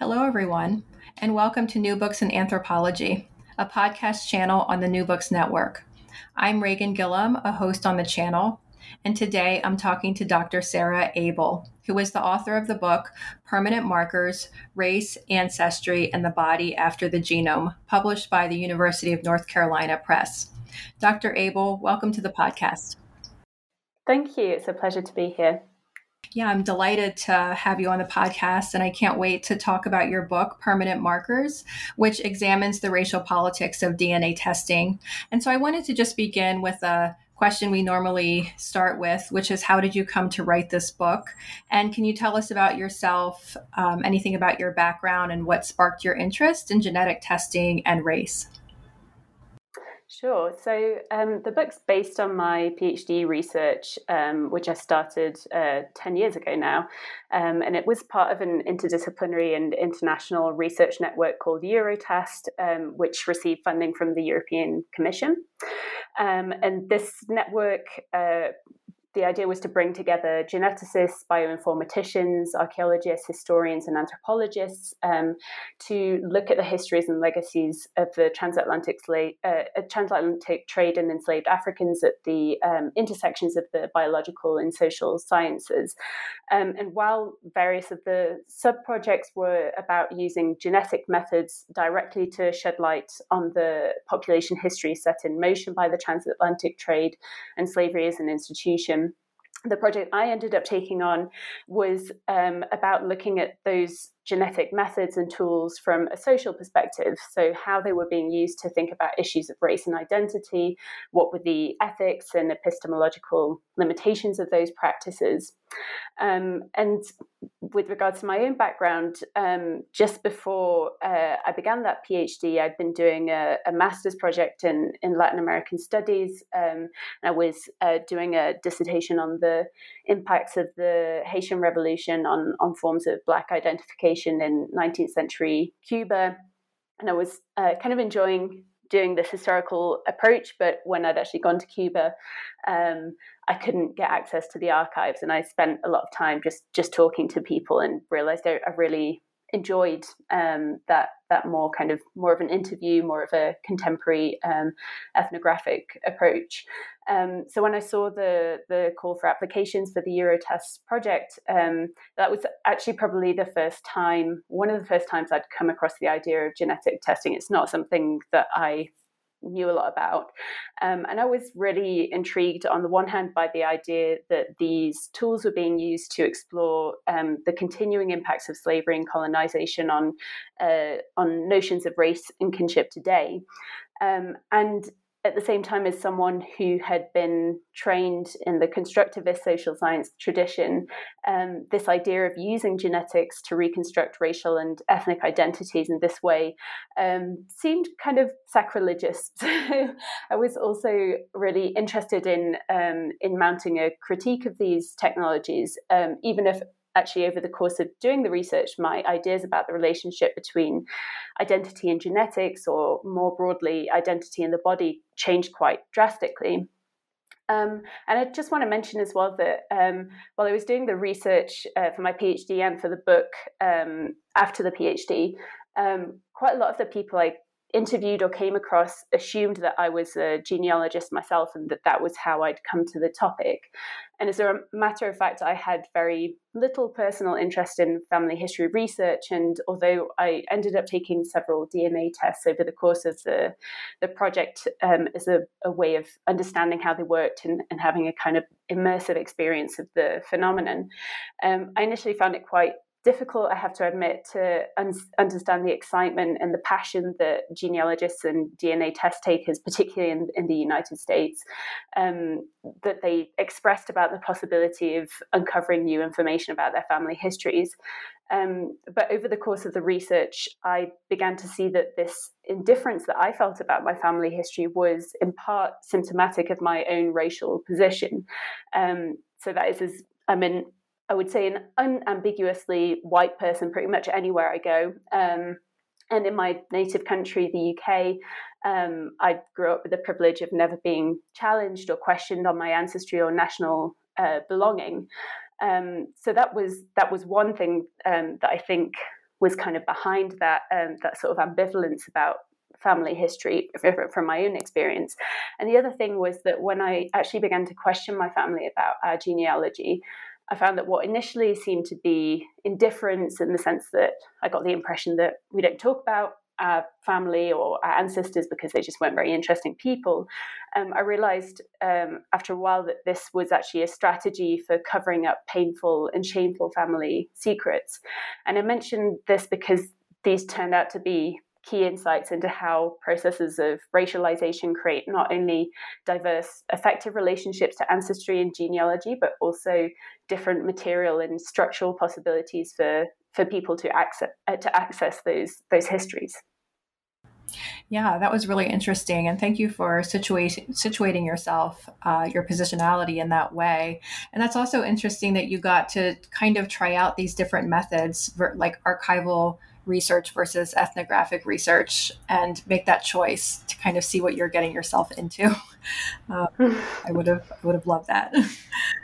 Hello, everyone, and welcome to New Books in Anthropology, a podcast channel on the New Books Network. I'm Reighan Gillam, a host on the channel, and today I'm talking to Dr. Sarah Abel, who is the author of the book Permanent Markers Race, Ancestry, and the Body After the Genome, published by the University of North Carolina Press. Dr. Abel, welcome to the podcast. Thank you. It's a pleasure to be here. Yeah, I'm delighted to have you on the podcast, and I can't wait to talk about your book, Permanent Markers, which examines the racial politics of DNA testing. And so I wanted to just begin with a question we normally start with, which is How did you come to write this book? And can you tell us about yourself, um, anything about your background, and what sparked your interest in genetic testing and race? Sure. So um, the book's based on my PhD research, um, which I started uh, 10 years ago now. Um, and it was part of an interdisciplinary and international research network called EUROTAST, um, which received funding from the European Commission. Um, and this network uh, the idea was to bring together geneticists, bioinformaticians, archaeologists, historians, and anthropologists um, to look at the histories and legacies of the transatlantic, slave, uh, uh, transatlantic trade and enslaved Africans at the um, intersections of the biological and social sciences. Um, and while various of the sub projects were about using genetic methods directly to shed light on the population history set in motion by the transatlantic trade and slavery as an institution the project I ended up taking on was um, about looking at those genetic methods and tools from a social perspective. So, how they were being used to think about issues of race and identity, what were the ethics and epistemological limitations of those practices. Um, and with regards to my own background, um, just before uh, I began that PhD, I'd been doing a, a master's project in, in Latin American studies. Um, I was uh, doing a dissertation on the impacts of the Haitian Revolution on, on forms of Black identification in 19th century Cuba. And I was uh, kind of enjoying doing this historical approach, but when I'd actually gone to Cuba, um, I couldn't get access to the archives, and I spent a lot of time just just talking to people and realized I, I really enjoyed um, that that more kind of more of an interview, more of a contemporary um, ethnographic approach. Um, so when I saw the the call for applications for the EUROTAST project, um, that was actually probably the first time, one of the first times I'd come across the idea of genetic testing. It's not something that I knew a lot about. Um, and I was really intrigued, on the one hand, by the idea that these tools were being used to explore um, the continuing impacts of slavery and colonization on uh, on notions of race and kinship today. Um, and at the same time as someone who had been trained in the constructivist social science tradition, um, this idea of using genetics to reconstruct racial and ethnic identities in this way um, seemed kind of sacrilegious. I was also really interested in um, in mounting a critique of these technologies, um, even if actually over the course of doing the research, my ideas about the relationship between identity and genetics, or more broadly, identity in the body, changed quite drastically. Um, and I just want to mention as well that um, while I was doing the research uh, for my PhD and for the book um, after the PhD, um, quite a lot of the people I interviewed or came across assumed that I was a genealogist myself and that that was how I'd come to the topic. And as a matter of fact, I had very little personal interest in family history research. And although I ended up taking several DNA tests over the course of the, the project um, as a, a, way of understanding how they worked and, and, having a kind of immersive experience of the phenomenon, um, I initially found it quite difficult, I have to admit, to un- understand the excitement and the passion that genealogists and DNA test takers, particularly in, in the United States, um, that they expressed about the possibility of uncovering new information about their family histories. Um, but over the course of the research, I began to see that this indifference that I felt about my family history was in part symptomatic of my own racial position. Um, so that is, as I'm in, I would say, an unambiguously white person pretty much anywhere I go. Um, and in my native country, the UK, um, I grew up with the privilege of never being challenged or questioned on my ancestry or national uh, belonging. Um, so that was that was one thing um, that I think was kind of behind that um, that sort of ambivalence about family history from my own experience. And the other thing was that when I actually began to question my family about our genealogy, I found that what initially seemed to be indifference in the sense that I got the impression that we don't talk about our family or our ancestors because they just weren't very interesting people. Um, I realized um, after a while that this was actually a strategy for covering up painful and shameful family secrets. And I mentioned this because these turned out to be key insights into how processes of racialization create not only diverse effective relationships to ancestry and genealogy, but also different material and structural possibilities for, for people to access, uh, to access those, those histories. Yeah, that was really interesting. And thank you for situating, situating yourself, uh, your positionality in that way. And that's also interesting that you got to kind of try out these different methods, like archival research versus ethnographic research and make that choice to kind of see what you're getting yourself into. Uh, I would have I would have loved that.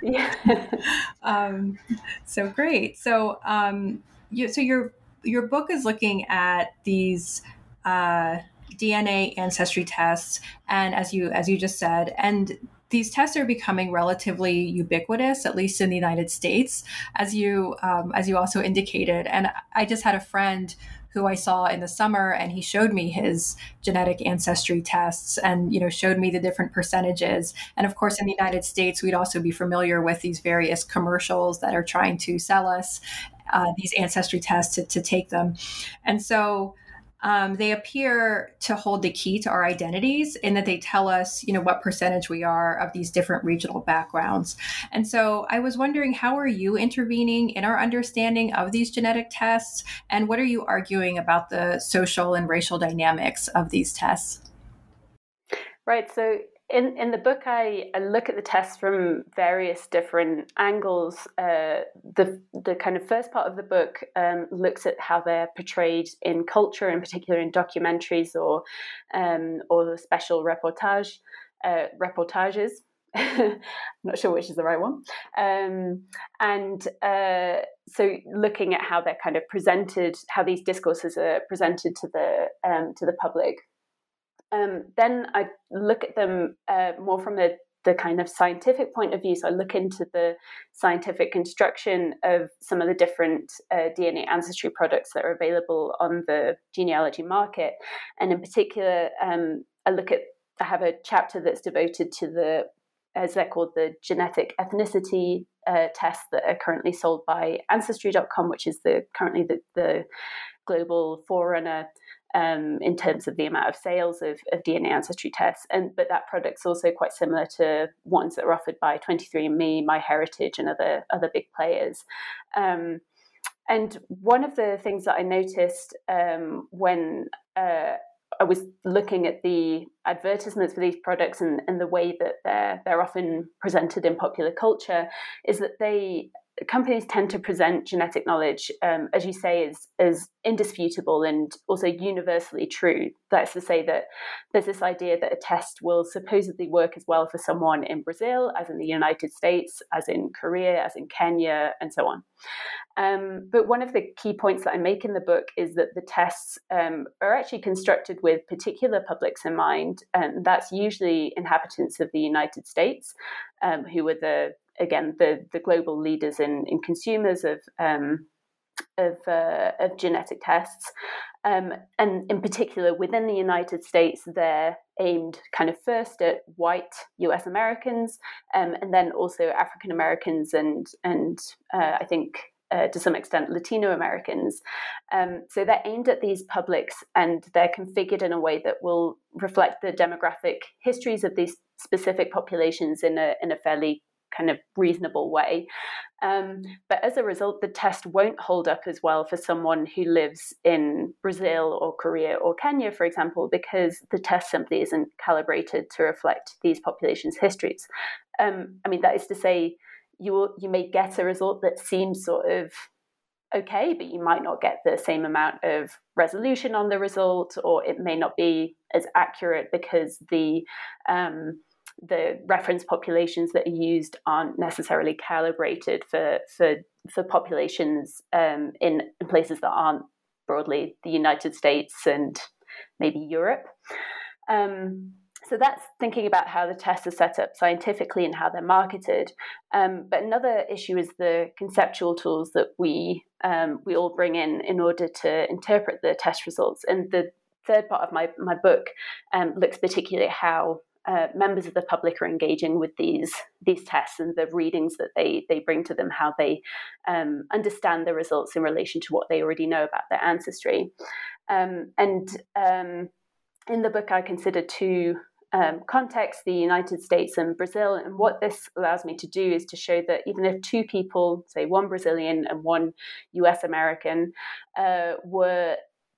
Yeah. um, so great. So um, you, so your your book is looking at these. Uh, DNA ancestry tests, and as you as you just said, and these tests are becoming relatively ubiquitous, at least in the United States, as you um, as you also indicated. And I just had a friend who I saw in the summer, and he showed me his genetic ancestry tests, and you know showed me the different percentages. And of course, in the United States, we'd also be familiar with these various commercials that are trying to sell us uh, these ancestry tests to, to take them. And so um, they appear to hold the key to our identities in that they tell us, you know, what percentage we are of these different regional backgrounds. And so I was wondering, how are you intervening in our understanding of these genetic tests? And what are you arguing about the social and racial dynamics of these tests? Right. So in in the book, I, I, look at the tests from various different angles. Uh, the the kind of first part of the book um, looks at how they're portrayed in culture, in particular in documentaries or um, or special reportage uh, reportages. I'm not sure which is the right one. Um, and uh, so, looking at how they're kind of presented, how these discourses are presented to the um, to the public um, then I look at them uh, more from the, the kind of scientific point of view. So I look into the scientific construction of some of the different uh, DNA ancestry products that are available on the genealogy market. And in particular, um, I look at, I have a chapter that's devoted to the, as they're called, the genetic ethnicity uh, tests that are currently sold by Ancestry.com, which is the currently the, the global forerunner um, in terms of the amount of sales of, of, DNA ancestry tests. And but that product's also quite similar to ones that are offered by 23andMe, MyHeritage, and other other big players. Um, and one of the things that I noticed um, when uh, I was looking at the advertisements for these products and, and the way that they're they're often presented in popular culture is that they companies tend to present genetic knowledge, um, as you say, as, as indisputable and also universally true. That's to say that there's this idea that a test will supposedly work as well for someone in Brazil, as in the United States, as in Korea, as in Kenya, and so on. Um, but one of the key points that I make in the book is that the tests um, are actually constructed with particular publics in mind, and that's usually inhabitants of the United States, um, who were the again the the global leaders in in consumers of um, of, uh, of genetic tests, um, and in particular within the United States, they're aimed kind of first at white U.S. Americans, um, and then also African Americans and and uh, I think. Uh, to some extent, Latino Americans. Um, so they're aimed at these publics and they're configured in a way that will reflect the demographic histories of these specific populations in a, in a fairly kind of reasonable way. Um, but as a result, the test won't hold up as well for someone who lives in Brazil or Korea or Kenya, for example, because the test simply isn't calibrated to reflect these populations' histories. Um, I mean, that is to say, you will, you may get a result that seems sort of okay, but you might not get the same amount of resolution on the result, or it may not be as accurate because the um, the reference populations that are used aren't necessarily calibrated for for for populations um, in, in places that aren't broadly the United States and maybe Europe. Um, so that's thinking about how the tests are set up scientifically and how they're marketed. Um, but another issue is the conceptual tools that we um, we all bring in in order to interpret the test results. And the third part of my my book um, looks particularly at how uh, members of the public are engaging with these these tests and the readings that they they bring to them, how they um, understand the results in relation to what they already know about their ancestry. Um, and um, in the book, I consider two um, context, the United States and Brazil. And what this allows me to do is to show that even if two people, say one Brazilian and one US American, uh, were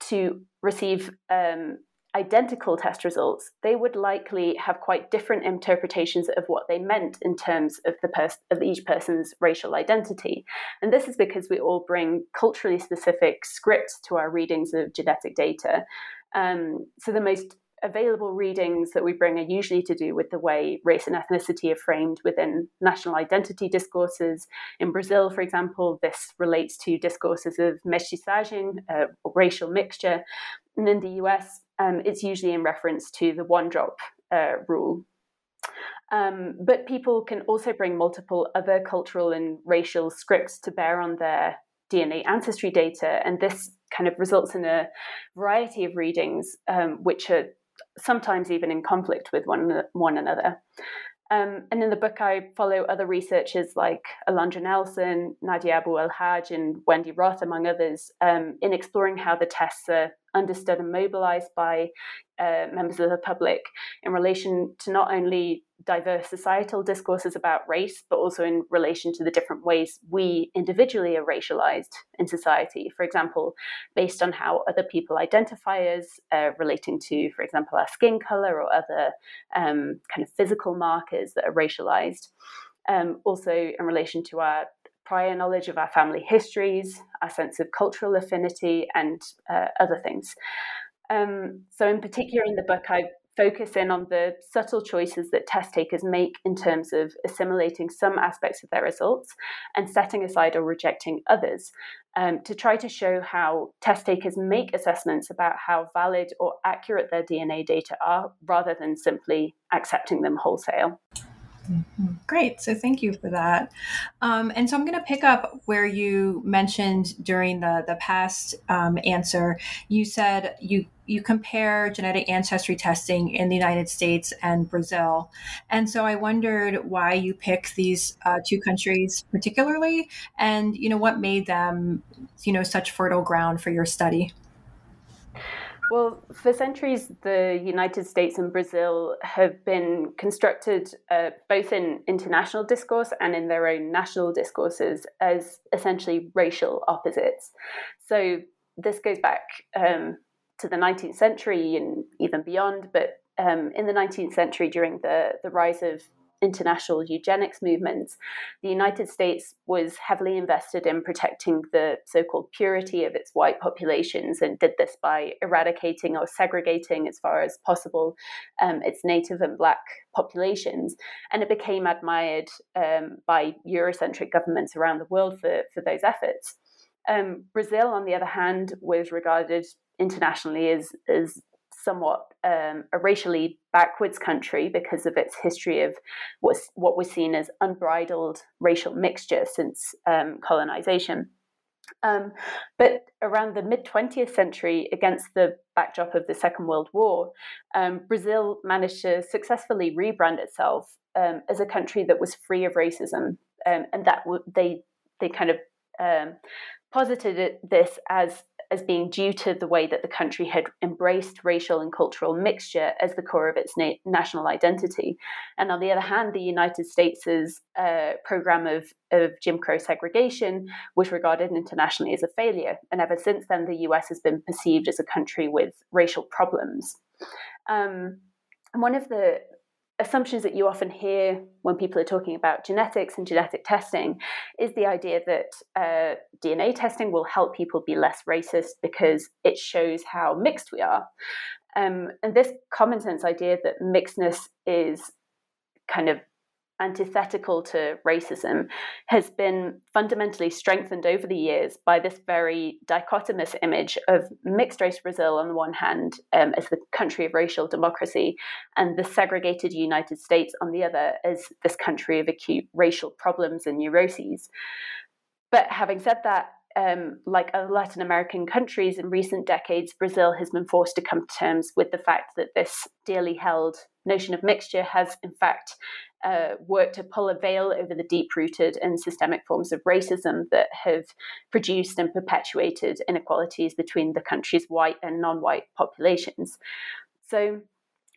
to receive um, identical test results, they would likely have quite different interpretations of what they meant in terms of the pers- of each person's racial identity. And this is because we all bring culturally specific scripts to our readings of genetic data. Um, so the most available readings that we bring are usually to do with the way race and ethnicity are framed within national identity discourses. In Brazil, for example, this relates to discourses of mestiçagem, uh, racial mixture. And in the US, um, it's usually in reference to the one drop uh, rule. Um, but people can also bring multiple other cultural and racial scripts to bear on their DNA ancestry data, and this kind of results in a variety of readings um, which are sometimes even in conflict with one, one another. Um, and in the book, I follow other researchers like Alondra Nelson, Nadia Abu El Haj, and Wendy Roth, among others, um, in exploring how the tests are understood and mobilized by uh, members of the public in relation to not only diverse societal discourses about race, but also in relation to the different ways we individually are racialized in society. For example, based on how other people identify us, uh, relating to, for example, our skin color or other um, kind of physical markers that are racialized. Um, also, in relation to our prior knowledge of our family histories, our sense of cultural affinity, and uh, other things. Um, so, in particular, in the book, I focus in on the subtle choices that test takers make in terms of assimilating some aspects of their results and setting aside or rejecting others um, to try to show how test takers make assessments about how valid or accurate their DNA data are rather than simply accepting them wholesale. Mm-hmm. Great. So thank you for that. Um, and so I'm going to pick up where you mentioned during the the past um, answer. You said you you compare genetic ancestry testing in the United States and Brazil, and so I wondered why you picked these uh, two countries particularly, and you know what made them you know such fertile ground for your study. Well, for centuries, the United States and Brazil have been constructed uh, both in international discourse and in their own national discourses as essentially racial opposites. So this goes back um, to the 19th century and even beyond, but um, in the 19th century, during the, the rise of international eugenics movements, the United States was heavily invested in protecting the so called purity of its white populations and did this by eradicating or segregating as far as possible um, its native and black populations. And it became admired um, by Eurocentric governments around the world for, for those efforts. Um, Brazil, on the other hand, was regarded internationally as, as somewhat um, a racially backwards country because of its history of what's, what was seen as unbridled racial mixture since um, colonization. Um, but around the mid 20th century, against the backdrop of the Second World War, um, Brazil managed to successfully rebrand itself um, as a country that was free of racism, um, and that w- they they kind of posited this as as being due to the way that the country had embraced racial and cultural mixture as the core of its na- national identity. And on the other hand, the United States' uh, program of, of Jim Crow segregation was regarded internationally as a failure. And ever since then, the US has been perceived as a country with racial problems. Um, one of the assumptions that you often hear when people are talking about genetics and genetic testing is the idea that uh, DNA testing will help people be less racist because it shows how mixed we are. Um, and this common sense idea that mixedness is kind of antithetical to racism has been fundamentally strengthened over the years by this very dichotomous image of mixed race Brazil on the one hand um, as the country of racial democracy and the segregated United States on the other as this country of acute racial problems and neuroses. But having said that, um, like other Latin American countries in recent decades, Brazil has been forced to come to terms with the fact that this dearly held notion of mixture has, in fact, uh, worked to pull a veil over the deep rooted and systemic forms of racism that have produced and perpetuated inequalities between the country's white and non white populations. So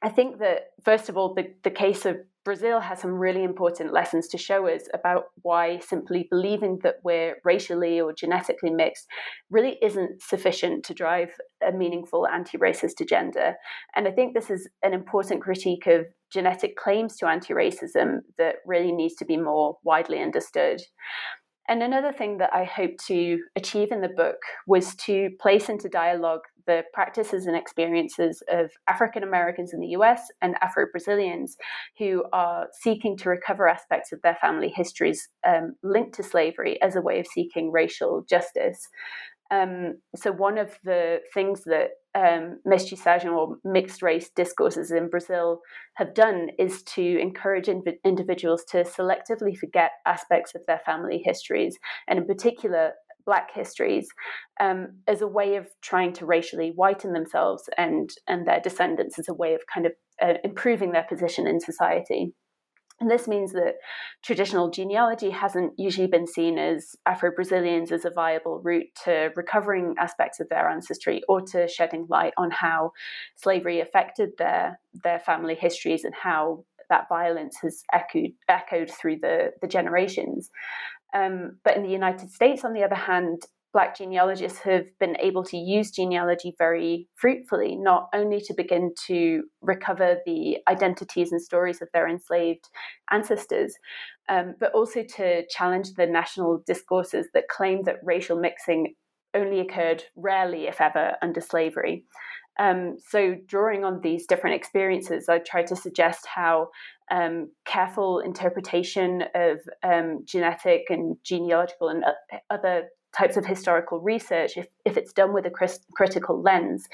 I think that, first of all, the, the case of Brazil has some really important lessons to show us about why simply believing that we're racially or genetically mixed really isn't sufficient to drive a meaningful anti racist agenda. And I think this is an important critique of genetic claims to anti racism that really needs to be more widely understood. And another thing that I hope to achieve in the book was to place into dialogue the practices and experiences of African Americans in the US and Afro Brazilians who are seeking to recover aspects of their family histories um, linked to slavery as a way of seeking racial justice. Um, so, one of the things that um, mestiçagem or mixed race discourses in Brazil have done is to encourage inv- individuals to selectively forget aspects of their family histories, and in particular, Black histories, um, as a way of trying to racially whiten themselves and and their descendants as a way of kind of uh, improving their position in society. And this means that traditional genealogy hasn't usually been seen as Afro Brazilians as a viable route to recovering aspects of their ancestry or to shedding light on how slavery affected their, their family histories and how that violence has echoed, echoed through the, the generations. Um, but in the United States, on the other hand, Black genealogists have been able to use genealogy very fruitfully, not only to begin to recover the identities and stories of their enslaved ancestors, um, but also to challenge the national discourses that claim that racial mixing only occurred rarely, if ever, under slavery. Um, so, drawing on these different experiences, I try to suggest how um, careful interpretation of um, genetic and genealogical and other types of historical research, if, if it's done with a critical lens,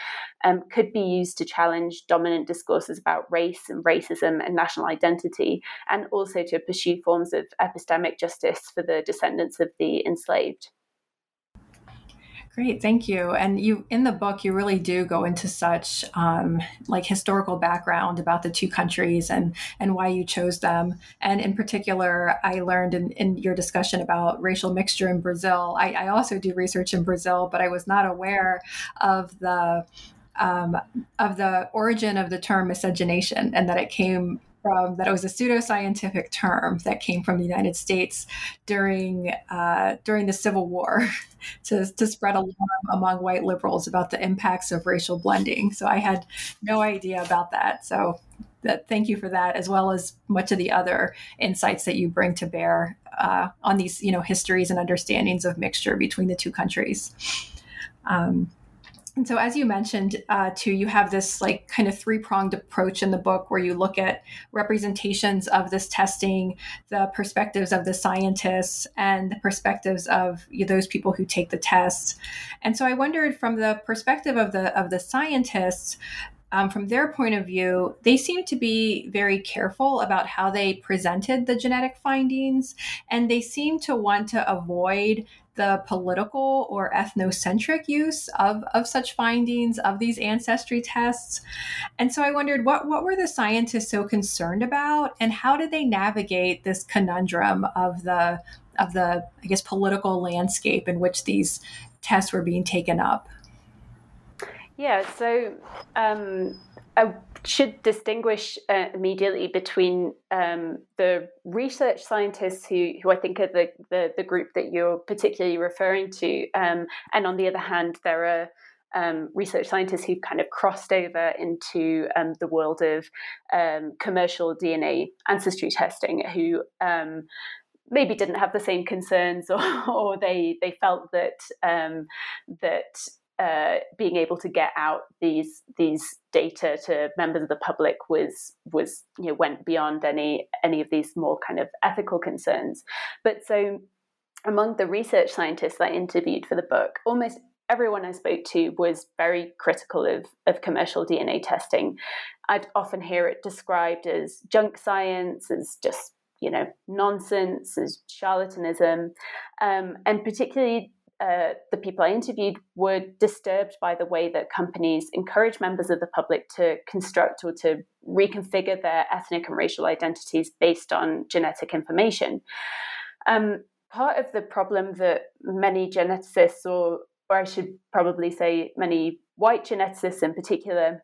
um, could be used to challenge dominant discourses about race and racism and national identity, and also to pursue forms of epistemic justice for the descendants of the enslaved. Great, thank you. And you in the book, you really do go into such um, like historical background about the two countries and and why you chose them. And in particular, I learned in, in your discussion about racial mixture in Brazil. I, I also do research in Brazil, but I was not aware of the um, of the origin of the term miscegenation and that it came from that it was a pseudoscientific term that came from the United States during uh, during the Civil War to, to spread alarm among white liberals about the impacts of racial blending. So I had no idea about that. So that thank you for that, as well as much of the other insights that you bring to bear uh, on these you know histories and understandings of mixture between the two countries. Um, and so, as you mentioned, uh, too, you have this like kind of three pronged approach in the book where you look at representations of this testing, the perspectives of the scientists, and the perspectives of those people who take the tests. And so, I wondered from the perspective of the of the scientists, um, from their point of view, they seem to be very careful about how they presented the genetic findings, and they seem to want to avoid the political or ethnocentric use of, of such findings of these ancestry tests. And so I wondered what, what were the scientists so concerned about and how did they navigate this conundrum of the of the I guess political landscape in which these tests were being taken up? Yeah, so um, I should distinguish uh, immediately between um, the research scientists who, who I think are the, the, the group that you're particularly referring to, um, and on the other hand, there are um, research scientists who've kind of crossed over into um, the world of um, commercial DNA ancestry testing, who um, maybe didn't have the same concerns, or, or they they felt that that uh, being able to get out these these data to members of the public was was you know went beyond any any of these more kind of ethical concerns. But so among the research scientists I interviewed for the book, almost everyone I spoke to was very critical of, of commercial DNA testing. I'd often hear it described as junk science, as just you know nonsense, as charlatanism, um, and particularly uh, the people I interviewed were disturbed by the way that companies encourage members of the public to construct or to reconfigure their ethnic and racial identities based on genetic information. Um, part of the problem that many geneticists, or, or I should probably say many white geneticists in particular,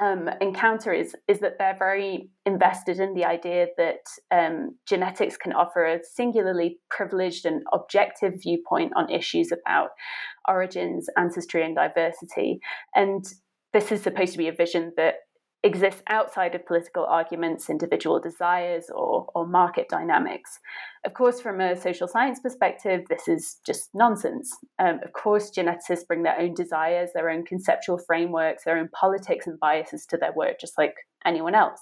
um, encounter is is that they're very invested in the idea that um, genetics can offer a singularly privileged and objective viewpoint on issues about origins, ancestry, and diversity. And this is supposed to be a vision that exists outside of political arguments, individual desires, or, or market dynamics. Of course, from a social science perspective, this is just nonsense. Um, of course, geneticists bring their own desires, their own conceptual frameworks, their own politics and biases to their work, just like anyone else.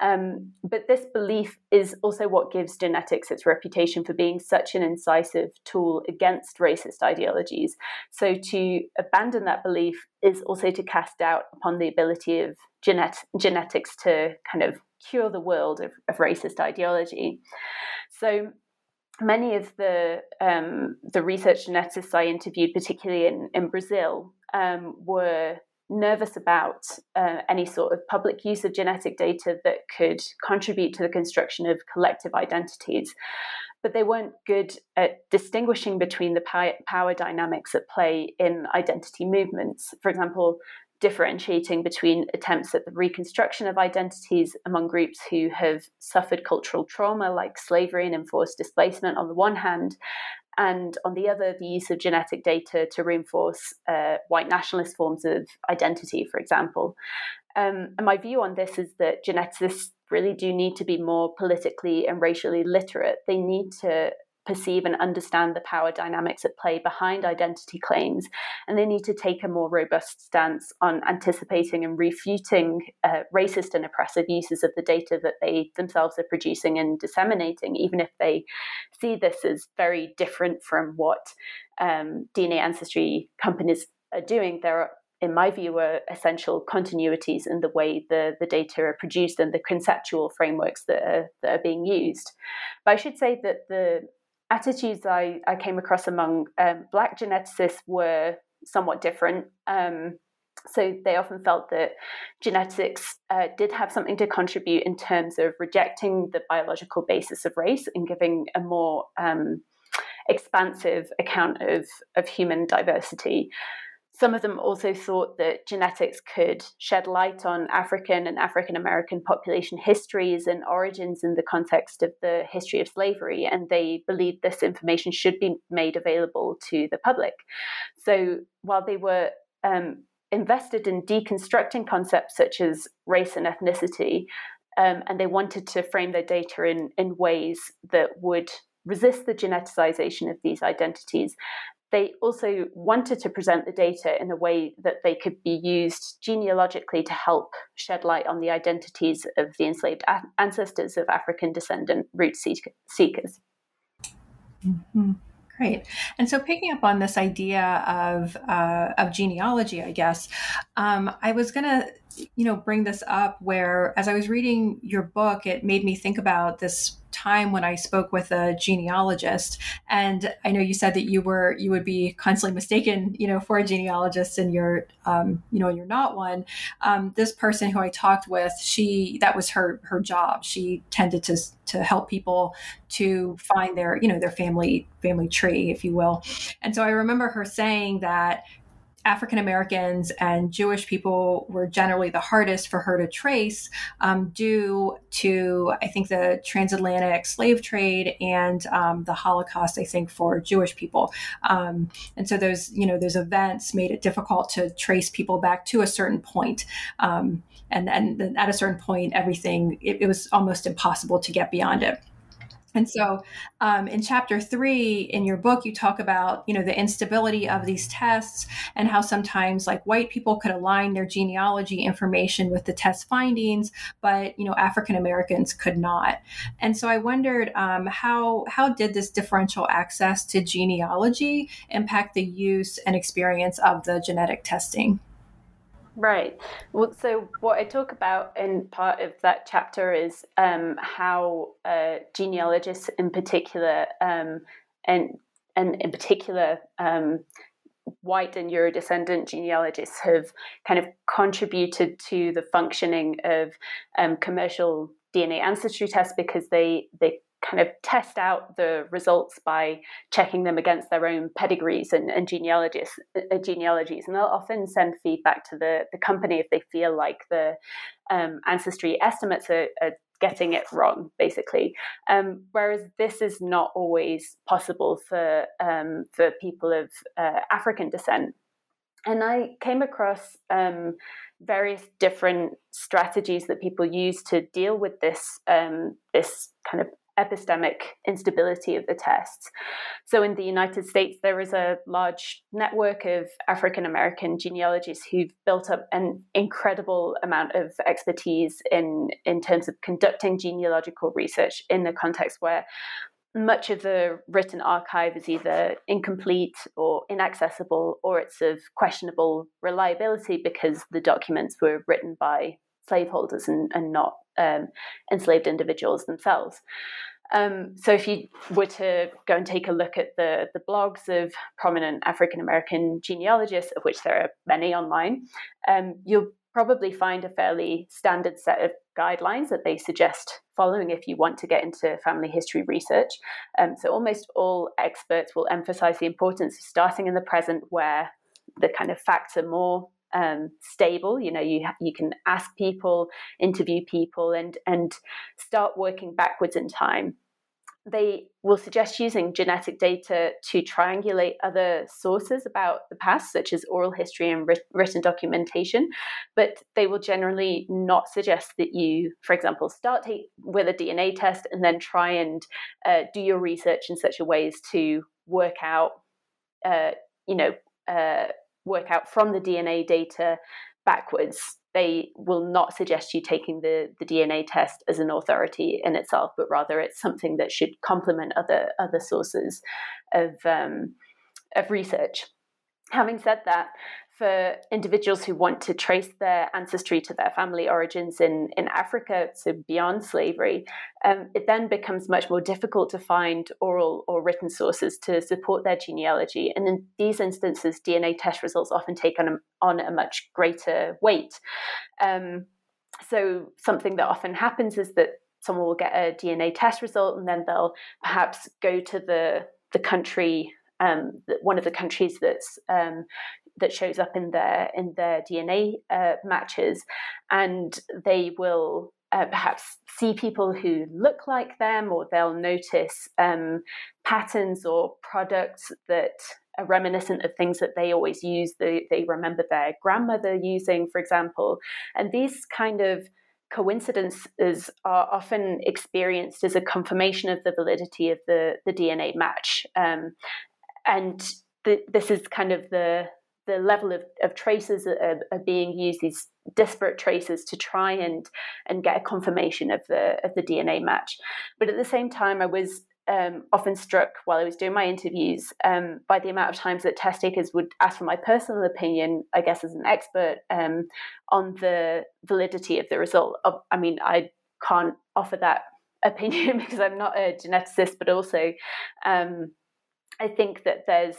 Um, but this belief is also what gives genetics its reputation for being such an incisive tool against racist ideologies. So to abandon that belief is also to cast doubt upon the ability of genet- genetics to kind of cure the world of, of racist ideology. So many of the um, the research geneticists I interviewed, particularly in, in Brazil, um, were nervous about uh, any sort of public use of genetic data that could contribute to the construction of collective identities. But they weren't good at distinguishing between the power dynamics at play in identity movements. For example, differentiating between attempts at the reconstruction of identities among groups who have suffered cultural trauma like slavery and enforced displacement on the one hand, and on the other, the use of genetic data to reinforce uh, white nationalist forms of identity, for example. Um, and my view on this is that geneticists really do need to be more politically and racially literate. They need to perceive and understand the power dynamics at play behind identity claims. And they need to take a more robust stance on anticipating and refuting uh, racist and oppressive uses of the data that they themselves are producing and disseminating, even if they see this as very different from what um, DNA ancestry companies are doing. There are in my view, are essential continuities in the way the, the data are produced and the conceptual frameworks that are, that are being used. But I should say that the attitudes I, I came across among um, Black geneticists were somewhat different. Um, so they often felt that genetics uh, did have something to contribute in terms of rejecting the biological basis of race and giving a more um, expansive account of, of human diversity. Some of them also thought that genetics could shed light on African and African American population histories and origins in the context of the history of slavery, and they believed this information should be made available to the public. So while they were um, invested in deconstructing concepts such as race and ethnicity, um, and they wanted to frame their data in, in ways that would resist the geneticization of these identities they also wanted to present the data in a way that they could be used genealogically to help shed light on the identities of the enslaved ancestors of African descendant root seekers. Mm-hmm. Great. And so, picking up on this idea of uh, of genealogy, I guess um, I was going to, you know, bring this up where, as I was reading your book, it made me think about this time when I spoke with a genealogist, and I know you said that you were you would be constantly mistaken, you know, for a genealogist, and you're, um, you know, you're not one. Um, this person who I talked with, she that was her her job. She tended to to help people to find their you know their family family tree, if you will. And so I remember her saying that African Americans and Jewish people were generally the hardest for her to trace um, due to, I think, the transatlantic slave trade and um, the Holocaust, I think, for Jewish people. Um, and so those, you know, those events made it difficult to trace people back to a certain point. Um, and, and at a certain point, everything, it, it was almost impossible to get beyond it. And so, um, in chapter three in your book, you talk about you know the instability of these tests and how sometimes like white people could align their genealogy information with the test findings, but you know African Americans could not. And so, I wondered um, how how did this differential access to genealogy impact the use and experience of the genetic testing? Right. Well, so what I talk about in part of that chapter is um, how uh, genealogists, in particular, um, and and in particular, um, white and Eurodescendant genealogists have kind of contributed to the functioning of um, commercial DNA ancestry tests because they they kind of test out the results by checking them against their own pedigrees and, and genealogies, uh, genealogies. And they'll often send feedback to the, the company if they feel like the um, ancestry estimates are, are, getting it wrong, basically. Um, whereas this is not always possible for, um, for people of uh, African descent. And I came across um, various different strategies that people use to deal with this um, this kind of epistemic instability of the tests. So, in the United States, there is a large network of African American genealogists who've built up an incredible amount of expertise in, in terms of conducting genealogical research in the context where much of the written archive is either incomplete or inaccessible, or it's of questionable reliability because the documents were written by slaveholders and, and not um, enslaved individuals themselves. Um, so if you were to go and take a look at the, the blogs of prominent African American genealogists, of which there are many online, um, you'll probably find a fairly standard set of guidelines that they suggest following if you want to get into family history research. Um, so almost all experts will emphasize the importance of starting in the present where the kind of facts are more um, stable. You know, you you can ask people, interview people, and and start working backwards in time. They will suggest using genetic data to triangulate other sources about the past, such as oral history and written documentation, but they will generally not suggest that you, for example, start with a DNA test and then try and uh, do your research in such a way as to work out, uh, you know, uh, work out from the DNA data backwards. They will not suggest you taking the, the DNA test as an authority in itself, but rather it's something that should complement other other sources of um, of research. Having said that, for individuals who want to trace their ancestry to their family origins in, in Africa, so beyond slavery, um, it then becomes much more difficult to find oral or written sources to support their genealogy. And in these instances, DNA test results often take on a, on a much greater weight. Um, so, something that often happens is that someone will get a DNA test result and then they'll perhaps go to the, the country um, one of the countries that's um, that shows up in their in their DNA uh, matches, and they will uh, perhaps see people who look like them, or they'll notice um, patterns or products that are reminiscent of things that they always use. They, they remember their grandmother using, for example, and these kind of coincidences are often experienced as a confirmation of the validity of the, the DNA match. Um, and this is kind of the the level of, of traces are, are, being used, these disparate traces, to try and and get a confirmation of the of the DNA match. But at the same time, I was um, often struck while I was doing my interviews um, by the amount of times that test takers would ask for my personal opinion, I guess as an expert, um, on the validity of the result. I mean, I can't offer that opinion because I'm not a geneticist, but also um, I think that there's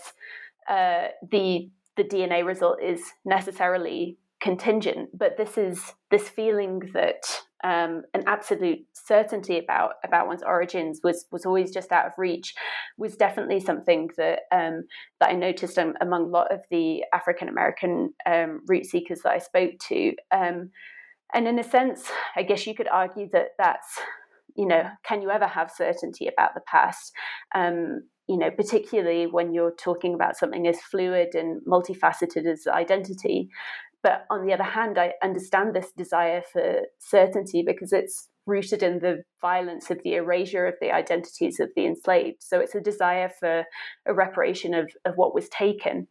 uh, the the DNA result is necessarily contingent, but this is this feeling that um, an absolute certainty about about one's origins was was always just out of reach was definitely something that um, that I noticed among a lot of the African American um, root seekers that I spoke to. Um, and in a sense, I guess you could argue that that's you know, can you ever have certainty about the past? Um, you know, particularly when you're talking about something as fluid and multifaceted as identity. But on the other hand, I understand this desire for certainty because it's rooted in the violence of the erasure of the identities of the enslaved. So it's a desire for a reparation of, of what was taken.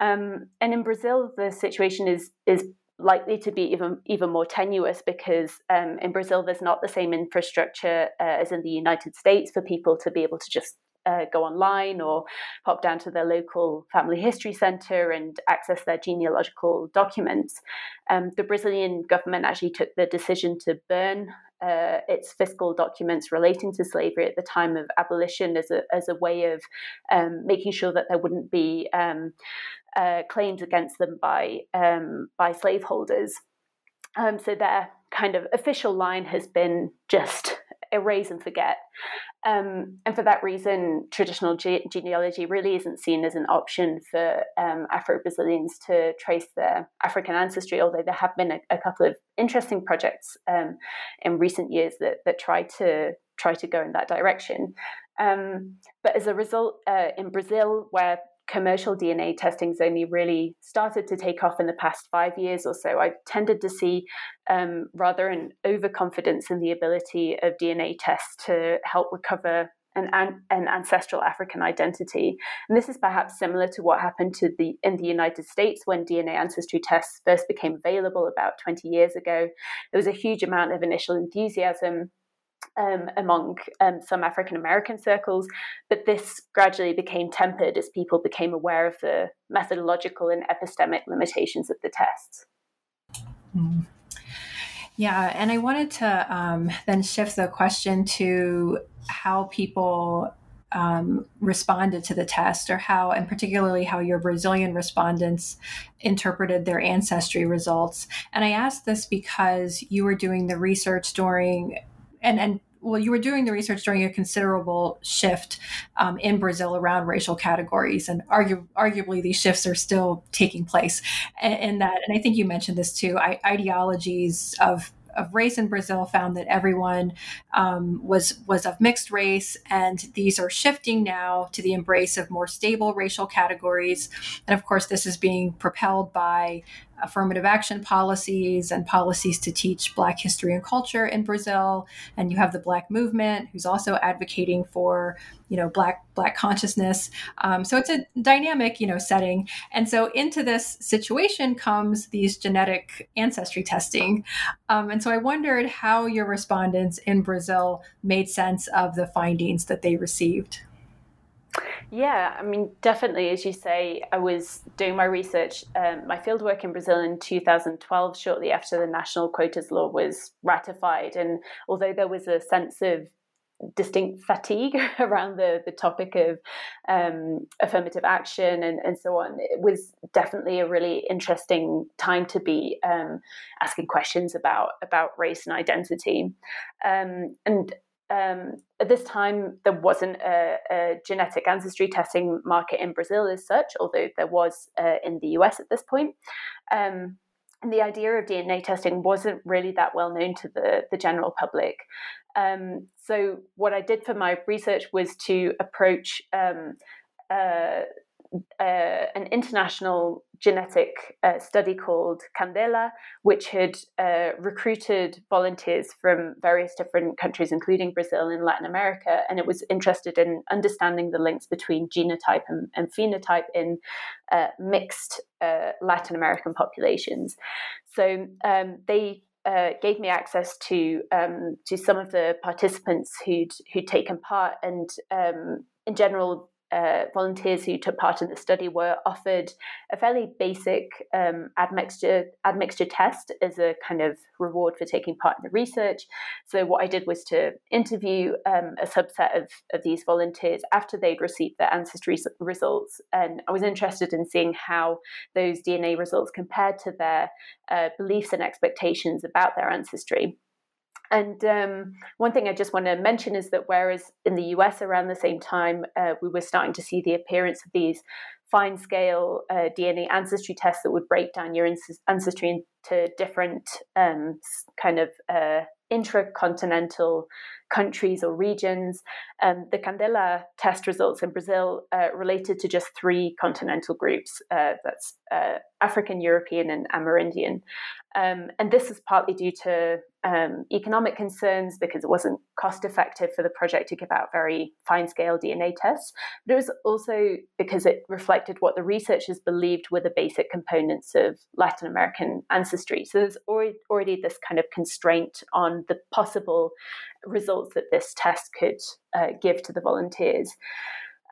Um, and in Brazil, the situation is is likely to be even even more tenuous because um, in Brazil there's not the same infrastructure uh, as in the United States for people to be able to just uh, go online or pop down to their local family history center and access their genealogical documents. Um, the Brazilian government actually took the decision to burn uh, its fiscal documents relating to slavery at the time of abolition as a, as a way of um, making sure that there wouldn't be um, uh, claims against them by, um, by slaveholders. Um, so their kind of official line has been just erase and forget. Um, and for that reason, traditional ge- genealogy really isn't seen as an option for um, Afro Brazilians to trace their African ancestry, although there have been a, a couple of interesting projects um, in recent years that, that try to try to go in that direction. Um, but as a result, uh, in Brazil, where commercial DNA testing's only really started to take off in the past five years or so. I've tended to see um, rather an overconfidence in the ability of DNA tests to help recover an, an, ancestral African identity. And this is perhaps similar to what happened to the in the United States when DNA ancestry tests first became available about 20 years ago. There was a huge amount of initial enthusiasm um, among um, some African American circles, but this gradually became tempered as people became aware of the methodological and epistemic limitations of the tests. Mm. Yeah, and I wanted to um, then shift the question to how people um, responded to the test, or how, and particularly how your Brazilian respondents interpreted their ancestry results. And I asked this because you were doing the research during and and well, you were doing the research during a considerable shift um, in Brazil around racial categories, and argu- arguably these shifts are still taking place. And that, and I think you mentioned this too, I, ideologies of of race in Brazil found that everyone um, was was of mixed race, and these are shifting now to the embrace of more stable racial categories. And of course, this is being propelled by affirmative action policies and policies to teach Black history and culture in Brazil. And you have the Black movement, who's also advocating for you know Black Black consciousness. Um, so it's a dynamic you know setting. And so into this situation comes these genetic ancestry testing. Um, and so I wondered how your respondents in Brazil made sense of the findings that they received. Yeah, I mean, definitely, as you say, I was doing my research, um, my fieldwork in Brazil in 2012, shortly after the national quotas law was ratified. And although there was a sense of distinct fatigue around the, the topic of um, affirmative action and, and so on, it was definitely a really interesting time to be um, asking questions about, about race and identity. Um, and um, at this time, there wasn't a, a, genetic ancestry testing market in Brazil as such, although there was uh, in the US at this point. Um, and the idea of DNA testing wasn't really that well known to the, the general public. Um, so, what I did for my research was to approach um, uh, uh, an international genetic uh, study called Candela, which had uh, recruited volunteers from various different countries, including Brazil and Latin America, and it was interested in understanding the links between genotype and, and phenotype in uh, mixed uh, Latin American populations. So um, they uh, gave me access to um, to some of the participants who'd who'd taken part, and um, in general, uh, volunteers who took part in the study were offered a fairly basic um, admixture admixture test as a kind of reward for taking part in the research. So what I did was to interview um, a subset of, of these volunteers after they'd received their ancestry results, and I was interested in seeing how those DNA results compared to their uh, beliefs and expectations about their ancestry. And um, one thing I just want to mention is that whereas in the US around the same time, uh, we were starting to see the appearance of these fine scale uh, DNA ancestry tests that would break down your ancestry into different um, kind of uh, intracontinental countries or regions. Um, the Candela test results in Brazil uh, related to just three continental groups uh, that's uh, African, European, and Amerindian. Um, and this is partly due to um, economic concerns because it wasn't cost effective for the project to give out very fine scale DNA tests, but it was also because it reflected what the researchers believed were the basic components of Latin American ancestry. So there's already, already this kind of constraint on the possible results that this test could uh, give to the volunteers.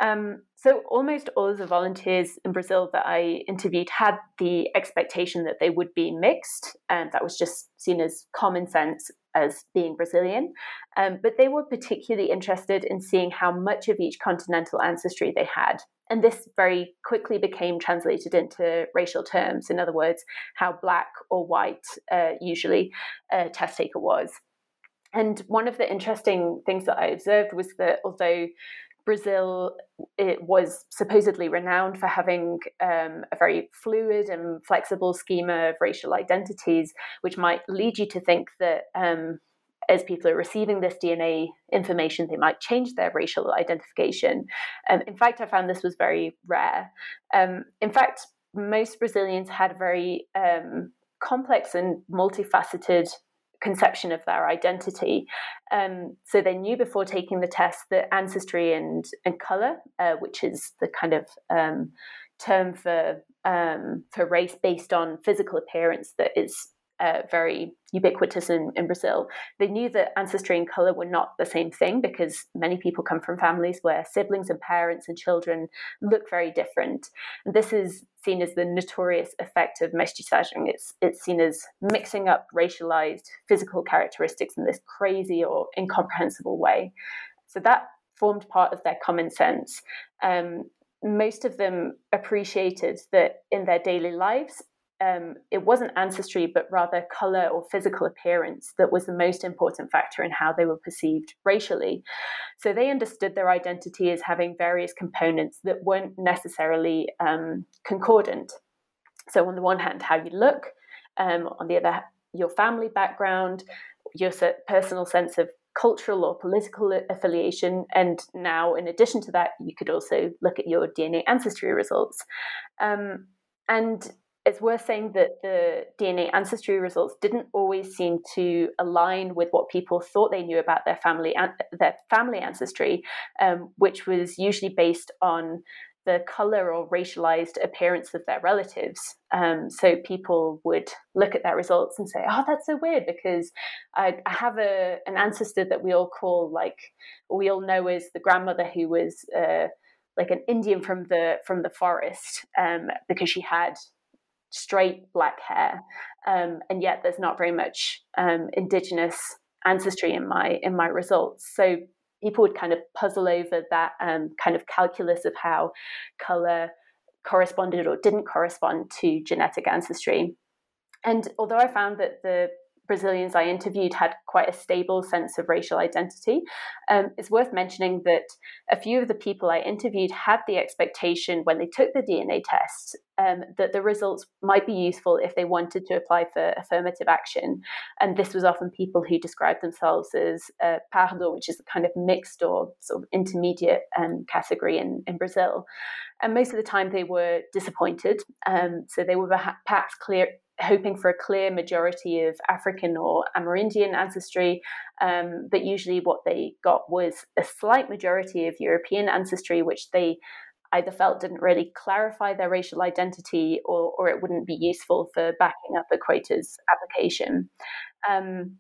Um, so almost all of the volunteers in Brazil that I interviewed had the expectation that they would be mixed, and that was just seen as common sense as being Brazilian. Um, but they were particularly interested in seeing how much of each continental ancestry they had. And this very quickly became translated into racial terms. In other words, how black or white uh, usually a test taker was. And one of the interesting things that I observed was that although Brazil it was supposedly renowned for having um, a very fluid and flexible schema of racial identities, which might lead you to think that um, as people are receiving this DNA information, they might change their racial identification. Um, in fact, I found this was very rare. Um, in fact, most Brazilians had very um, complex and multifaceted conception of their identity. Um, so they knew before taking the test that ancestry and, and color, uh, which is the kind of um, term for um, for race based on physical appearance that is uh, very ubiquitous in, in Brazil. They knew that ancestry and color were not the same thing because many people come from families where siblings and parents and children look very different. And this is seen as the notorious effect of mestiçagem. It's, it's seen as mixing up racialized physical characteristics in this crazy or incomprehensible way. So that formed part of their common sense. Um, most of them appreciated that in their daily lives, um, it wasn't ancestry, but rather color or physical appearance that was the most important factor in how they were perceived racially. So they understood their identity as having various components that weren't necessarily um, concordant. So, on the one hand, how you look, um, on the other, your family background, your personal sense of cultural or political affiliation. And now, in addition to that, you could also look at your DNA ancestry results. Um, and it's worth saying that the DNA ancestry results didn't always seem to align with what people thought they knew about their family and their family ancestry, um, which was usually based on the color or racialized appearance of their relatives. Um, so people would look at their results and say, "Oh, that's so weird," because I, I have a an ancestor that we all call like we all know as the grandmother who was. Uh, like an Indian from the from the forest, um, because she had straight black hair, um, and yet there's not very much um, indigenous ancestry in my in my results. So people would kind of puzzle over that um, kind of calculus of how color corresponded or didn't correspond to genetic ancestry. And although I found that the Brazilians I interviewed had quite a stable sense of racial identity. Um, it's worth mentioning that a few of the people I interviewed had the expectation when they took the DNA test um, that the results might be useful if they wanted to apply for affirmative action. And this was often people who described themselves as uh, pardo, which is a kind of mixed or sort of intermediate um, category in, in Brazil. And most of the time they were disappointed. Um, so they were perhaps clear, hoping for a clear majority of African or Amerindian ancestry, um, but usually what they got was a slight majority of European ancestry, which they either felt didn't really clarify their racial identity or, or it wouldn't be useful for backing up a quotas application. Um,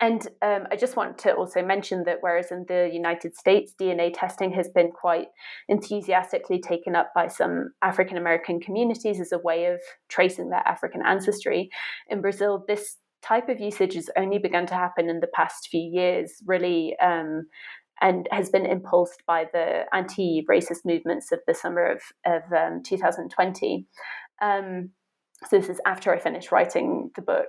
and um, I just want to also mention that whereas in the United States, DNA testing has been quite enthusiastically taken up by some African American communities as a way of tracing their African ancestry, in Brazil, this type of usage has only begun to happen in the past few years, really. Um, and has been impulsed by the anti-racist movements of the summer of, of um, 2020. Um, so this is after I finished writing the book.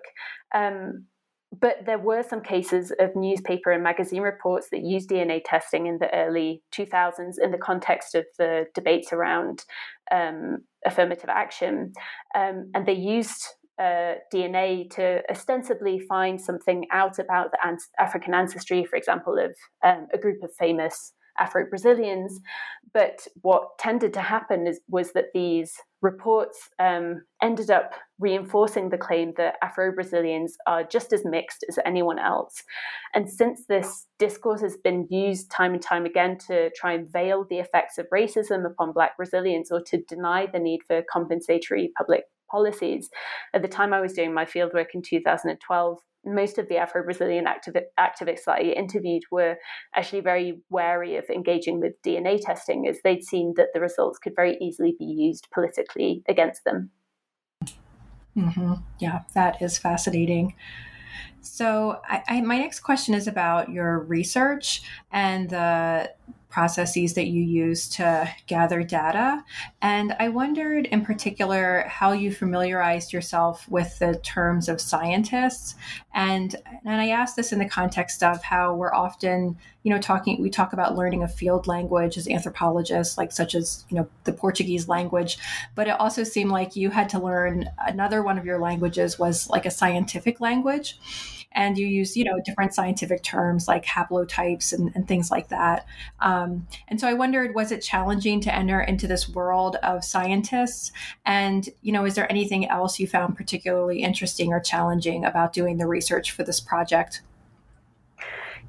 Um, but there were some cases of newspaper and magazine reports that used DNA testing in the early 2000s in the context of the debates around um, affirmative action. Um, and they used uh, DNA to ostensibly find something out about the African ancestry, for example, of um, a group of famous Afro Brazilians. But what tended to happen is, was that these reports um, ended up reinforcing the claim that Afro Brazilians are just as mixed as anyone else. And since this discourse has been used time and time again to try and veil the effects of racism upon Black Brazilians or to deny the need for compensatory public policies, at the time I was doing my fieldwork in 2012, most of the Afro Brazilian activi- activists that I interviewed were actually very wary of engaging with DNA testing as they'd seen that the results could very easily be used politically against them. Mm-hmm. Yeah, that is fascinating. So, I, I, my next question is about your research and the processes that you use to gather data. And I wondered in particular how you familiarized yourself with the terms of scientists. And, and I asked this in the context of how we're often, you know, talking, we talk about learning a field language as anthropologists, like such as, you know, the Portuguese language. But it also seemed like you had to learn another one of your languages was like a scientific language and you use you know different scientific terms like haplotypes and, and things like that. Um, and so i wondered was it challenging to enter into this world of scientists? And you know is there anything else you found particularly interesting or challenging about doing the research for this project?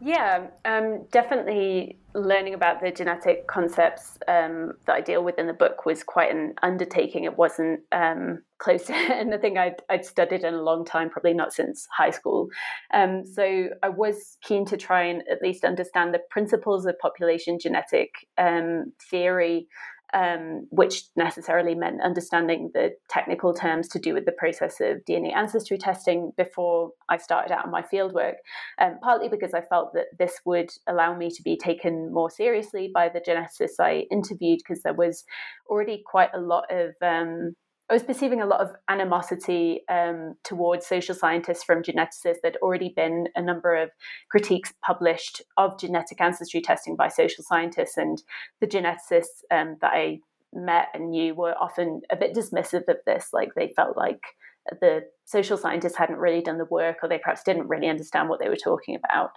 Yeah, um, definitely learning about the genetic concepts um, that I deal with in the book was quite an undertaking. It wasn't um, close to anything I'd, I'd, studied in a long time, probably not since high school. Um, so I was keen to try and at least understand the principles of population genetic um, theory um, which necessarily meant understanding the technical terms to do with the process of DNA ancestry testing before I started out on my fieldwork, um, partly because I felt that this would allow me to be taken more seriously by the geneticists I interviewed, because there was already quite a lot of um, I was perceiving a lot of animosity um, towards social scientists from geneticists. There'd already been a number of critiques published of genetic ancestry testing by social scientists, and the geneticists um, that I met and knew were often a bit dismissive of this. Like they felt like the social scientists hadn't really done the work, or they perhaps didn't really understand what they were talking about.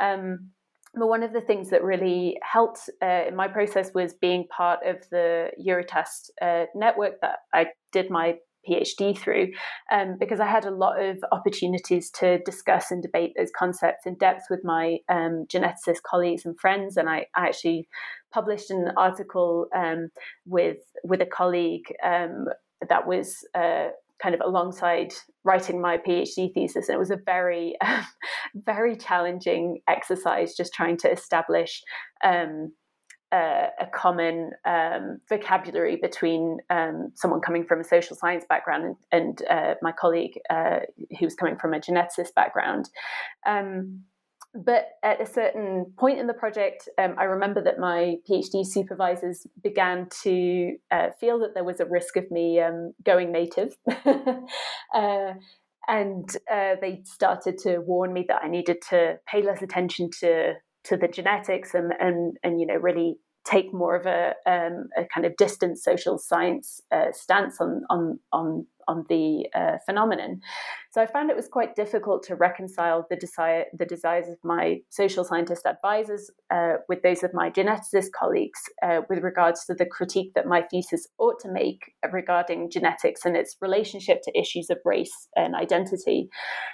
Um, but one of the things that really helped uh, in my process was being part of the EUROTAST uh, network that I did my PhD through, um, because I had a lot of opportunities to discuss and debate those concepts in depth with my um, geneticist colleagues and friends. And I, I actually published an article um, with with a colleague um, that was uh, kind of alongside writing my PhD thesis. And it was a very, very challenging exercise just trying to establish um, a, a, common um, vocabulary between um, someone coming from a social science background and, and uh, my colleague uh, was coming from a geneticist background. But at a certain point in the project, um, I remember that my PhD supervisors began to uh, feel that there was a risk of me um, going native. uh, and uh, they started to warn me that I needed to pay less attention to to the genetics and and and you know really take more of a, um, a kind of distant social science uh, stance on on on on the uh, phenomenon. So I found it was quite difficult to reconcile the desire, the desires of my social scientist advisors uh, with those of my geneticist colleagues uh, with regards to the critique that my thesis ought to make regarding genetics and its relationship to issues of race and identity.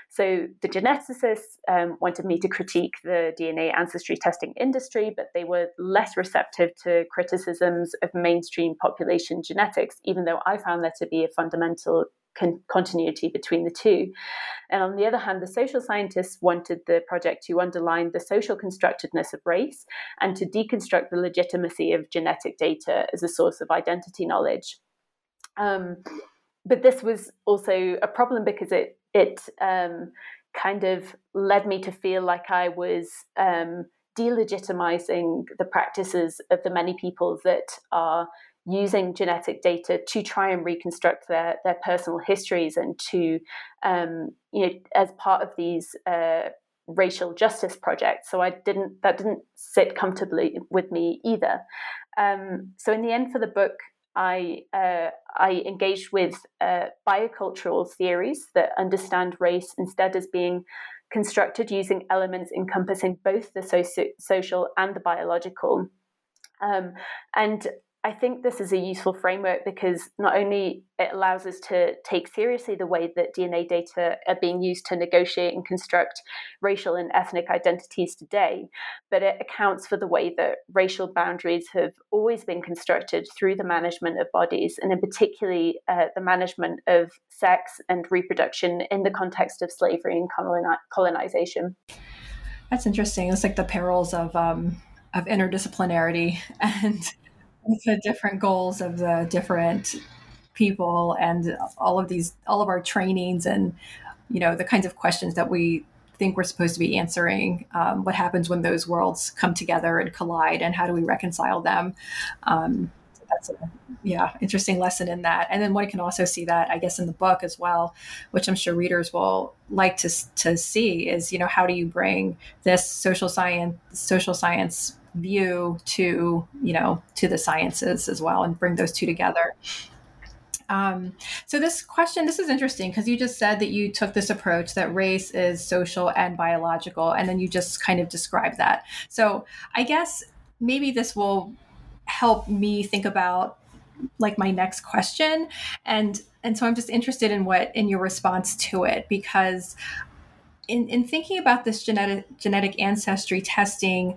So the geneticists um, wanted me to critique the DNA ancestry testing industry, but they were less receptive to criticisms of mainstream population genetics, even though I found there to be a fundamental con- continuity between the two. And on the other hand, the social scientists wanted the project to underline the social constructedness of race and to deconstruct the legitimacy of genetic data as a source of identity knowledge. Um, but this was also a problem because it it um, kind of led me to feel like I was um, delegitimizing the practices of the many people that are using genetic data to try and reconstruct their, their personal histories and to, um, you know, as part of these uh, racial justice projects. So I didn't that didn't sit comfortably with me either. Um, so in the end, for the book, I uh, I engaged with uh, biocultural theories that understand race instead as being constructed using elements encompassing both the social and the biological. Um, and I think this is a useful framework because not only it allows us to take seriously the way that DNA data are being used to negotiate and construct racial and ethnic identities today, but it accounts for the way that racial boundaries have always been constructed through the management of bodies, and in particularly uh, the management of sex and reproduction in the context of slavery and colonization. That's interesting. It's like the perils of um, of interdisciplinarity and the different goals of the different people and all of these all of our trainings and you know the kinds of questions that we think we're supposed to be answering um, what happens when those worlds come together and collide and how do we reconcile them? Um, that's a yeah interesting lesson in that. And then one can also see that i guess in the book as well which i'm sure readers will like to, to see is you know how do you bring this social science social science view to you know to the sciences as well and bring those two together. Um, so this question this is interesting because you just said that you took this approach that race is social and biological and then you just kind of described that. So i guess maybe this will help me think about like my next question. And and so i'm just interested in what in your response to it because in, in thinking about this genetic genetic ancestry testing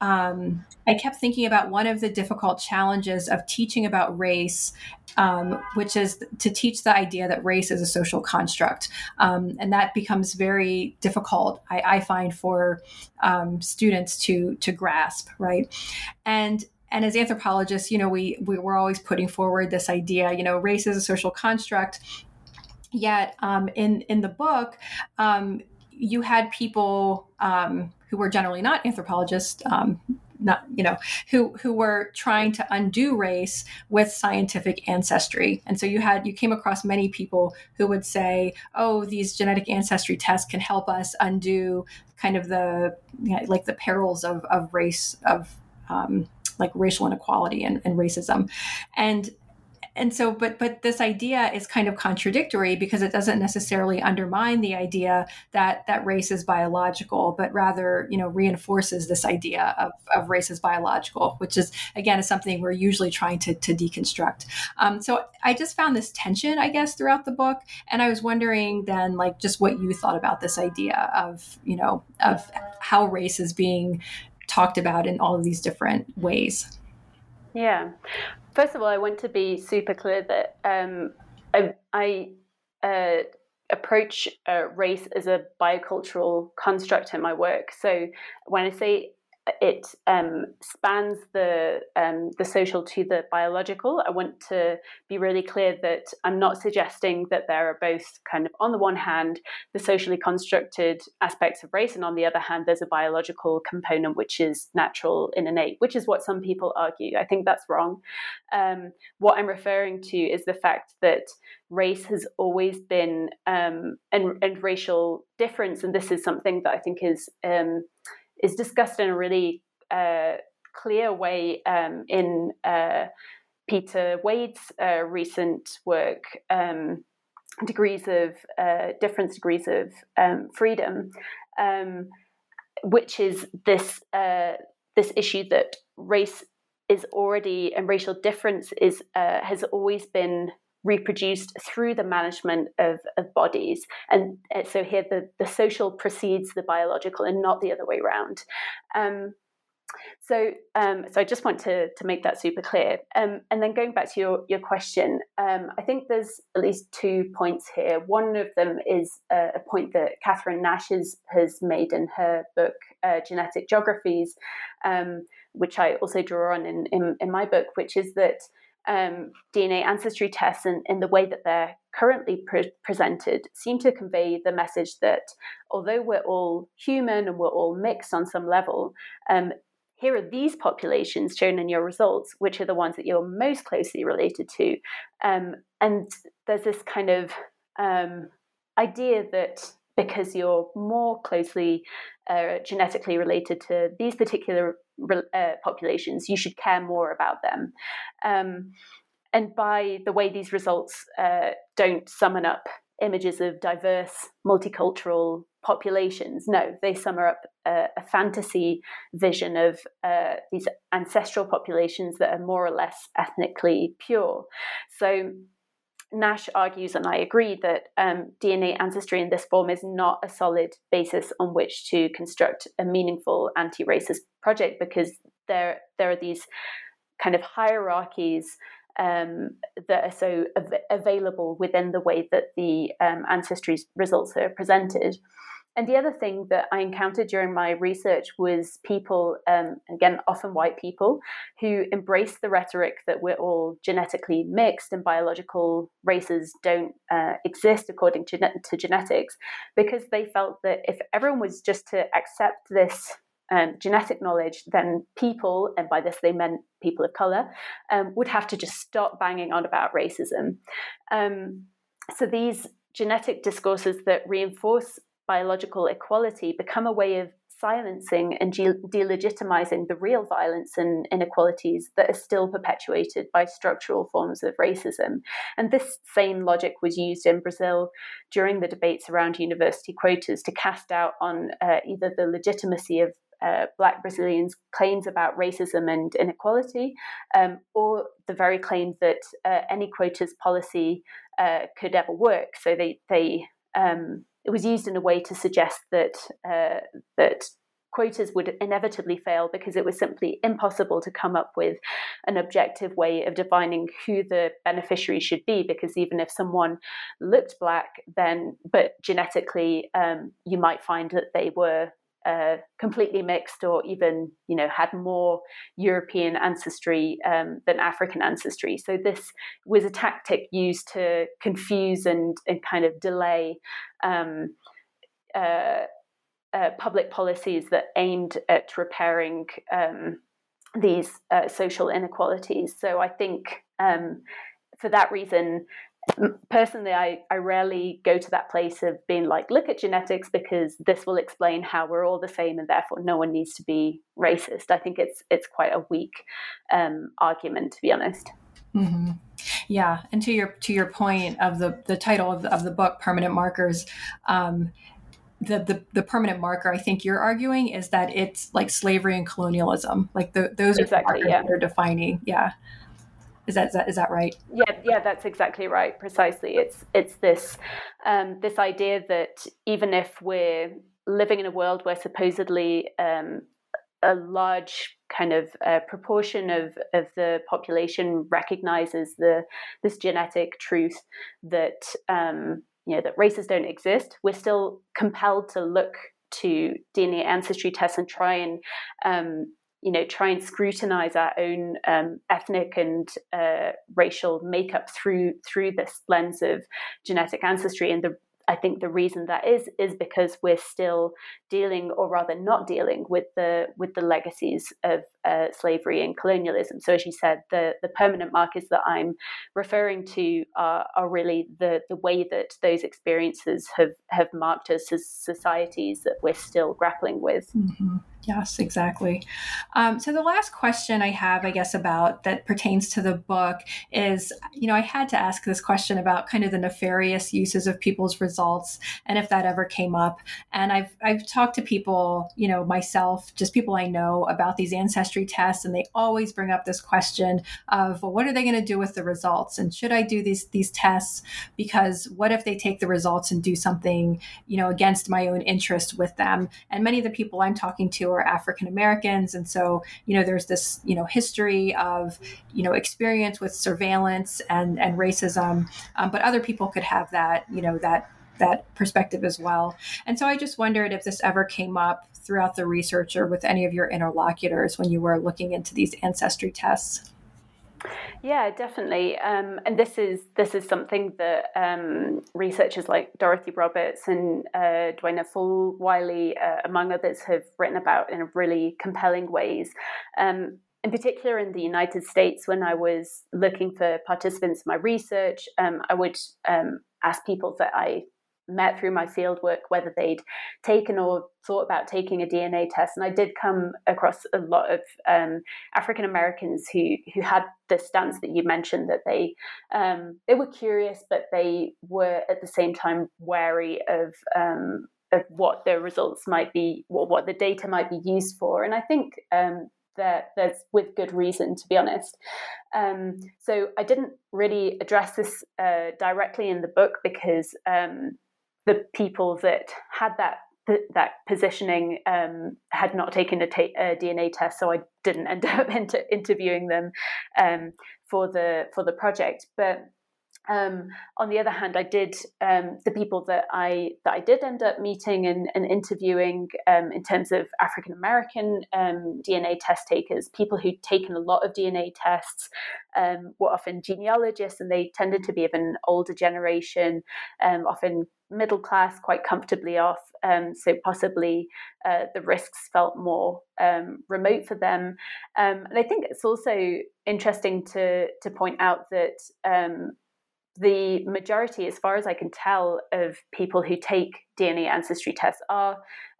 um, I kept thinking about one of the difficult challenges of teaching about race, um, which is to teach the idea that race is a social construct. Um, and that becomes very difficult, I, I find, for um, students to, to grasp, right? And and as anthropologists, you know, we, we were always putting forward this idea, you know, race is a social construct. Yet um, in in the book, um, you had people um, who were generally not anthropologists, um, not you know, who who were trying to undo race with scientific ancestry, and so you had you came across many people who would say, "Oh, these genetic ancestry tests can help us undo kind of the you know, like the perils of of race of." Um, like racial inequality and, and racism and and so but but this idea is kind of contradictory because it doesn't necessarily undermine the idea that that race is biological but rather you know reinforces this idea of, of race as biological which is again is something we're usually trying to, to deconstruct. Um, so i just found this tension i guess throughout the book and i was wondering then like just what you thought about this idea of you know of how race is being talked about in all of these different ways. Yeah first of all, I want to be super clear that um, I, I uh, approach uh, race as a biocultural construct in my work. So when I say it um, spans the um, the social to the biological. I want to be really clear that I'm not suggesting that there are both kind of on the one hand the socially constructed aspects of race, and on the other hand there's a biological component which is natural and innate, which is what some people argue. I think that's wrong. Um, what I'm referring to is the fact that race has always been um, and, and racial difference, and this is something that I think is um, is discussed in a really uh, clear way um, in uh, Peter Wade's uh, recent work, um, degrees of uh, different degrees of um, freedom, um, which is this uh, this issue that race is already and racial difference is uh, has always been reproduced through the management of, of bodies. And uh, so here the, the social precedes the biological and not the other way around. Um, so, um, so I just want to, to make that super clear. Um, and then going back to your, your question, um, I think there's at least two points here. One of them is a, a point that Catherine Nash has, has made in her book, uh, Genetic Geographies, um, which I also draw on in, in, in my book, which is that um, DNA ancestry tests and in, the way that they're currently pre- presented seem to convey the message that although we're all human and we're all mixed on some level, um, here are these populations shown in your results, which are the ones that you're most closely related to. Um, and there's this kind of um, idea that because you're more closely uh, genetically related to these particular uh, populations, you should care more about them. Um, and by the way, these results uh, don't summon up images of diverse, multicultural populations. No, they sum up a, a fantasy vision of uh, these ancestral populations that are more or less ethnically pure. So Nash argues, and I agree, that um, DNA ancestry in this form is not a solid basis on which to construct a meaningful anti-racist project because there there are these kind of hierarchies um, that are so av- available within the way that the um, ancestry results are presented. And the other thing that I encountered during my research was people, um, again, often white people, who embrace the rhetoric that we're all genetically mixed and biological races don't uh, exist according to, to genetics, because they felt that if everyone was just to accept this um, genetic knowledge, then people, and by this they meant people of color, um, would have to just stop banging on about racism. Um, so these genetic discourses that reinforce biological equality become a way of silencing and delegitimizing the real violence and inequalities that are still perpetuated by structural forms of racism. And this same logic was used in Brazil during the debates around university quotas to cast doubt on uh, either the legitimacy of uh, Black Brazilians' claims about racism and inequality, um, or the very claim that uh, any quotas policy uh, could ever work. So they they um, it was used in a way to suggest that uh, that quotas would inevitably fail because it was simply impossible to come up with an objective way of defining who the beneficiary should be because even if someone looked black then but genetically um, you might find that they were uh, completely mixed or even you know had more European ancestry um, than African ancestry. So this was a tactic used to confuse and, and kind of delay um, uh, uh, public policies that aimed at repairing um, these uh, social inequalities. So I think um, for that reason, personally I, I rarely go to that place of being like look at genetics because this will explain how we're all the same and therefore no one needs to be racist. I think it's it's quite a weak um, argument to be honest. Mm-hmm. yeah and to your to your point of the the title of the, of the book permanent markers um, the, the, the permanent marker I think you're arguing is that it's like slavery and colonialism. Like the, those exactly, are the yeah. that are defining. Yeah is that, is that is that right? Yeah, yeah, that's exactly right. Precisely. It's it's this um, this idea that even if we're living in a world where supposedly um, a large kind of uh, proportion of, of the population recognizes the this genetic truth that um, you know that races don't exist, we're still compelled to look to DNA ancestry tests and try and um, you know, try and scrutinize our own um, ethnic and uh, racial makeup through through this lens of genetic ancestry. And the I think the reason that is is because we're still dealing, or rather not dealing, with the with the legacies of uh, slavery and colonialism. So, as you said, the the permanent markers that I'm referring to are, are really the the way that those experiences have have marked us as societies that we're still grappling with. Mm-hmm. Yes, exactly. Um, so the last question I have, I guess, about that pertains to the book is, you know, I had to ask this question about kind of the nefarious uses of people's results and if that ever came up. And I've I've talked to people, you know, myself, just people I know about these ancestry tests, and they always bring up this question of, well, what are they going to do with the results? And should I do these these tests? Because what if they take the results and do something, you know, against my own interest with them? And many of the people I'm talking to are African Americans, and so you know there's this you know history of you know experience with surveillance and and racism, um, but other people could have that you know that that perspective as well. And so I just wondered if this ever came up throughout the research or with any of your interlocutors when you were looking into these ancestry tests. Yeah, definitely. Um, and this is this is something that um, researchers like Dorothy Roberts and uh, Duana Fullwiley, uh, among others, have written about in really compelling ways. Um, in particular, in the United States, when I was looking for participants in my research, um, I would um, ask people that I met through my fieldwork whether they'd taken or thought about taking a DNA test, and I did come across a lot of um, African Americans who who had the stance that you mentioned that they um, they were curious, but they were at the same time wary of. Um, of what the results might be, what, what the data might be used for, and I think um, that there's with good reason, to be honest. Um, so I didn't really address this uh, directly in the book because um, the people that had that that positioning um, had not taken a, ta- a, DNA test, so I didn't end up inter- interviewing them um, for the for the project. But um, on the other hand, I did um, the people that I that I did end up meeting and, and interviewing um, in terms of African American um, DNA test takers, people who'd taken a lot of DNA tests, um, were often genealogists, and they tended to be of an older generation, um, often middle class, quite comfortably off. so possibly uh, the risks felt more remote for them. and I think it's also interesting to to point out that the majority, as far as I can tell, of people who take DNA ancestry tests are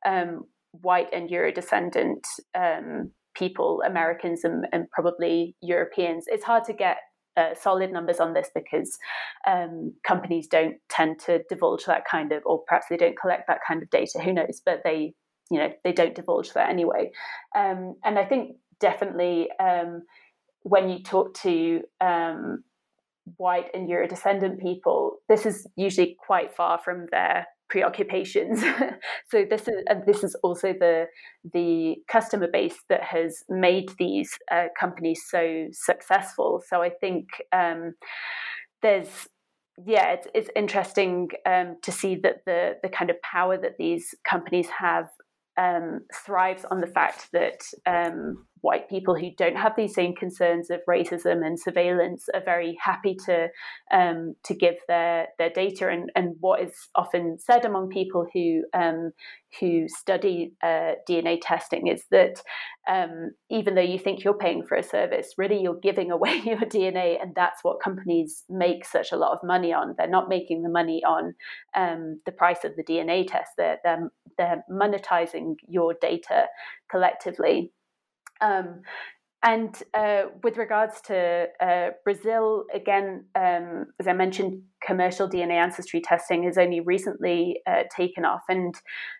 um, white and Eurodescendant um, people, Americans and, and, probably Europeans. It's hard to get uh, solid numbers on this because um, companies don't tend to divulge that kind of, or perhaps they don't collect that kind of data. Who knows? But they, you know, they don't divulge that anyway. Um, and I think definitely um, when you talk to um, white and Eurodescendant people, this is usually quite far from their preoccupations. so this is and this is also the the customer base that has made these uh, companies so successful. So I think um, there's yeah, it's, it's interesting um, to see that the the kind of power that these companies have um, thrives on the fact that um, white people who don't have these same concerns of racism and surveillance are very happy to um, to give their their data and, and what is often said among people who um, who study uh, DNA testing is that um, even though you think you're paying for a service, really you're giving away your DNA, and that's what companies make such a lot of money on. They're not making the money on um, the price of the DNA test. They're, they're they're monetizing your data collectively. Um, and uh, with regards to uh, Brazil, again, um, as I mentioned, commercial DNA ancestry testing has only recently uh, taken off. And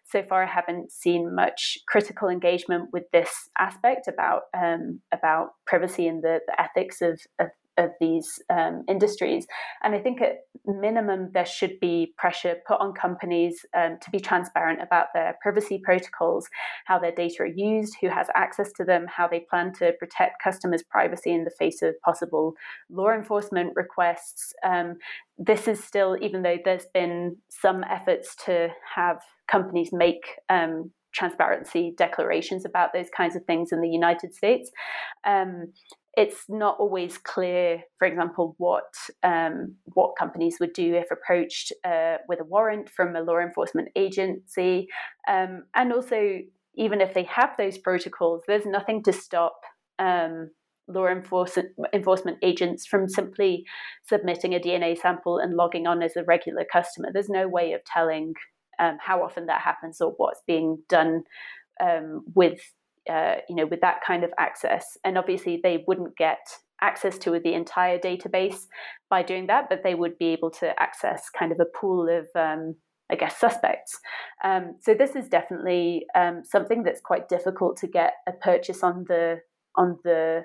so far, I haven't seen much critical engagement with this aspect about um, about privacy and the, the ethics of, of of these um, industries. And I think at minimum, there should be pressure put on companies um, to be transparent about their privacy protocols, how their data are used, who has access to them, how they plan to protect customers' privacy in the face of possible law enforcement requests. Um, this is still, even though there's been some efforts to have companies make um, transparency declarations about those kinds of things in the United States. Um, it's not always clear, for example, what um, what companies would do if approached uh, with a warrant from a law enforcement agency, um, and also even if they have those protocols, there's nothing to stop um, law enforcement enforcement agents from simply submitting a DNA sample and logging on as a regular customer. There's no way of telling um, how often that happens or what's being done um, with uh, you know, with that kind of access. And obviously, they wouldn't get access to the entire database by doing that, but they would be able to access kind of a pool of, um, I guess, suspects. Um, so this is definitely um, something that's quite difficult to get a purchase on the on the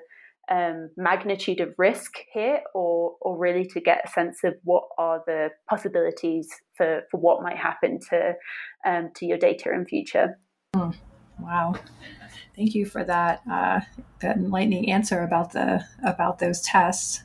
um, magnitude of risk here, or or really to get a sense of what are the possibilities for for what might happen to um, to your data in future. Mm, wow thank you for that uh, that enlightening answer about the about those tests.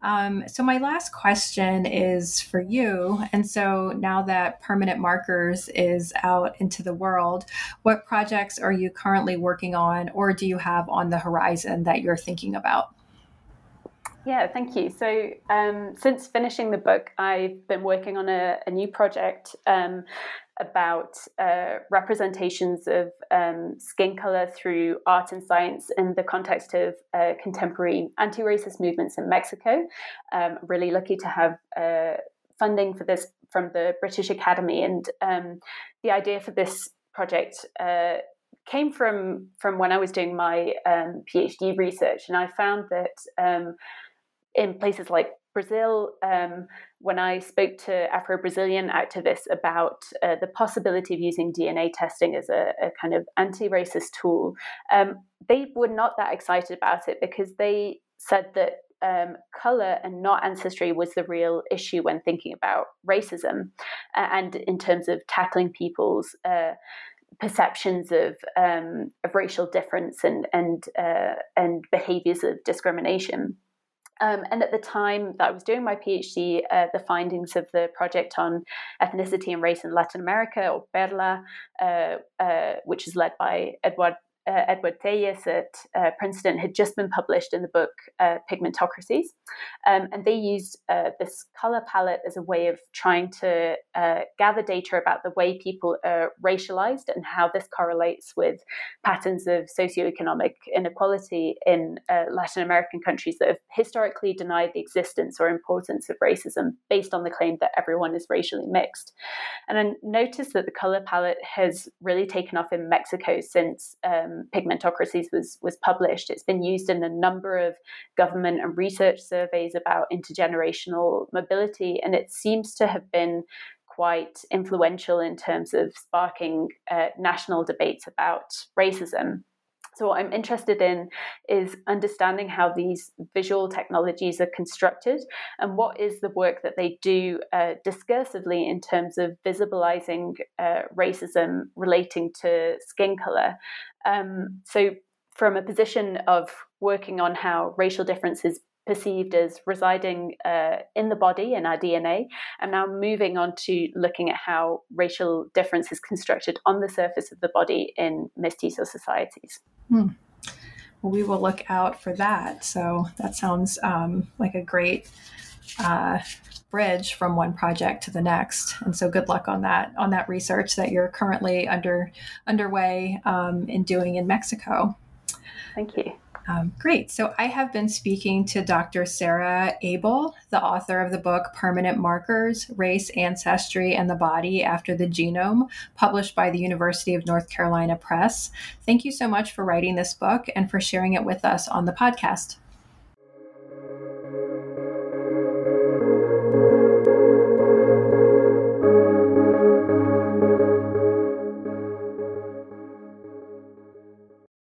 Um, so my last question is for you. And so now that permanent markers is out into the world, what projects are you currently working on, or do you have on the horizon that you're thinking about? Yeah, thank you. So, um, since finishing the book, I've been working on a, a new project um, about uh, representations of um, skin color through art and science in the context of uh, contemporary anti racist movements in Mexico. Um, really lucky to have uh, funding for this from the British Academy. And um, the idea for this project uh, came from from when I was doing my um, PhD research, and I found that um, in places like Brazil, um, when I spoke to Afro Brazilian activists about uh, the possibility of using DNA testing as a, a kind of anti racist tool, um, they were not that excited about it because they said that um, color and not ancestry was the real issue when thinking about racism uh, and in terms of tackling people's. Uh, perceptions of um, of racial difference and and uh, and behaviors of discrimination. Um, and at the time that I was doing my PhD, uh, the findings of the project on ethnicity and race in Latin America, or PERLA, uh, uh, which is led by Edward uh, Edward Telles at uh, Princeton had just been published in the book uh, Pigmentocracies. Um, and they used uh, this color palette as a way of trying to uh, gather data about the way people are racialized and how this correlates with patterns of socioeconomic inequality in uh, Latin American countries that have historically denied the existence or importance of racism based on the claim that everyone is racially mixed. And I noticed that the color palette has really taken off in Mexico since. Um, um, Pigmentocracies was was published. It's been used in a number of government and research surveys about intergenerational mobility, and it seems to have been quite influential in terms of sparking uh, national debates about racism. So, what I'm interested in is understanding how these visual technologies are constructed and what is the work that they do uh, discursively in terms of visibilizing uh, racism relating to skin color. Um, so, from a position of working on how racial differences perceived as residing uh, in the body in our DNA, and now moving on to looking at how racial difference is constructed on the surface of the body in mestizo societies. Hmm. Well, we will look out for that. So that sounds um, like a great uh, bridge from one project to the next. And so, good luck on that on that research that you're currently under underway um, in doing in Mexico. Thank you. Um, great. So I have been speaking to Dr. Sarah Abel, the author of the book Permanent Markers Race, Ancestry, and the Body After the Genome, published by the University of North Carolina Press. Thank you so much for writing this book and for sharing it with us on the podcast.